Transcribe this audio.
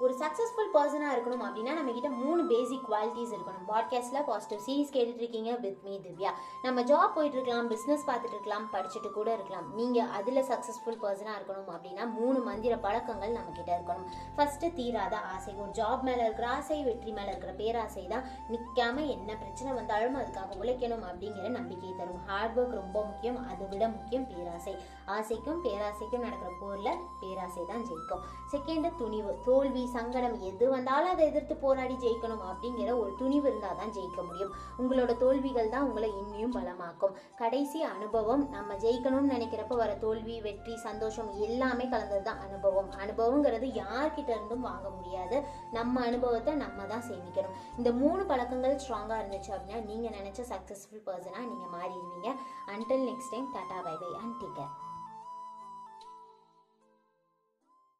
ஒரு சக்ஸஸ்ஃபுல் பர்சனாக இருக்கணும் அப்படின்னா நம்ம கிட்ட மூணு பேசிக் குவாலிட்டிஸ் இருக்கணும். பாட்காஸ்ட்டில் பாசிட்டிவ் சீரிஸ் கேட்டுட்டு இருக்கீங்க வித் மீ திவ்யா. நம்ம ஜாப் போயிட்டு இருக்கலாம் பிஸ்னஸ் பார்த்துட்டு இருக்கலாம் படிச்சுட்டு கூட இருக்கலாம். நீங்கள் அதில் சக்ஸஸ்ஃபுல் பர்சனாக இருக்கணும் அப்படின்னா மூணு மந்திர பழக்கங்கள் நம்ம கிட்ட இருக்கணும். ஃபஸ்ட்டு தீராத ஆசை. ஒரு ஜாப் மேலே இருக்கிற ஆசை வெற்றி மேலே இருக்கிற பேராசை தான் நிற்காம என்ன பிரச்சனை வந்தாலும் அதுக்காக உழைக்கணும் அப்படிங்கிற நம்பிக்கை தரும். ஹார்ட் ஒர்க் ரொம்ப முக்கியம். அதை விட முக்கியம் பேராசை. ஆசைக்கும் பேராசைக்கும் நடக்கிற போரில் பேராசை தான் ஜெயிக்கும். செகண்ட் துணிவு. தோல்வி சங்கடம் எது வந்தாலும் அதை எதிர்த்து போராடி ஜெயிக்கணும் அப்படிங்கிற ஒரு துணிவு இருந்தால் தான் ஜெயிக்க முடியும். உங்களோட தோல்விகள் தான் உங்களை இன்னும் பலமாக்கும். கடைசி அனுபவம் நம்ம ஜெயிக்கணும்னு நினைக்கிறப்ப வர தோல்வி வெற்றி சந்தோஷம் எல்லாமே கலந்தது தான் அனுபவம். அனுபவங்கிறது யார்கிட்ட இருந்தும் வாங்க முடியாது. நம்ம அனுபவத்தை நம்ம தான் சேமிக்கணும். இந்த மூணு பழக்கங்கள் ஸ்ட்ராங்காக இருந்துச்சு அப்படின்னா நீங்கள் நினச்ச சக்ஸஸ்ஃபுல் பர்சனாக நீங்கள் மாறிடுவீங்க. Until next time tata bye bye and take care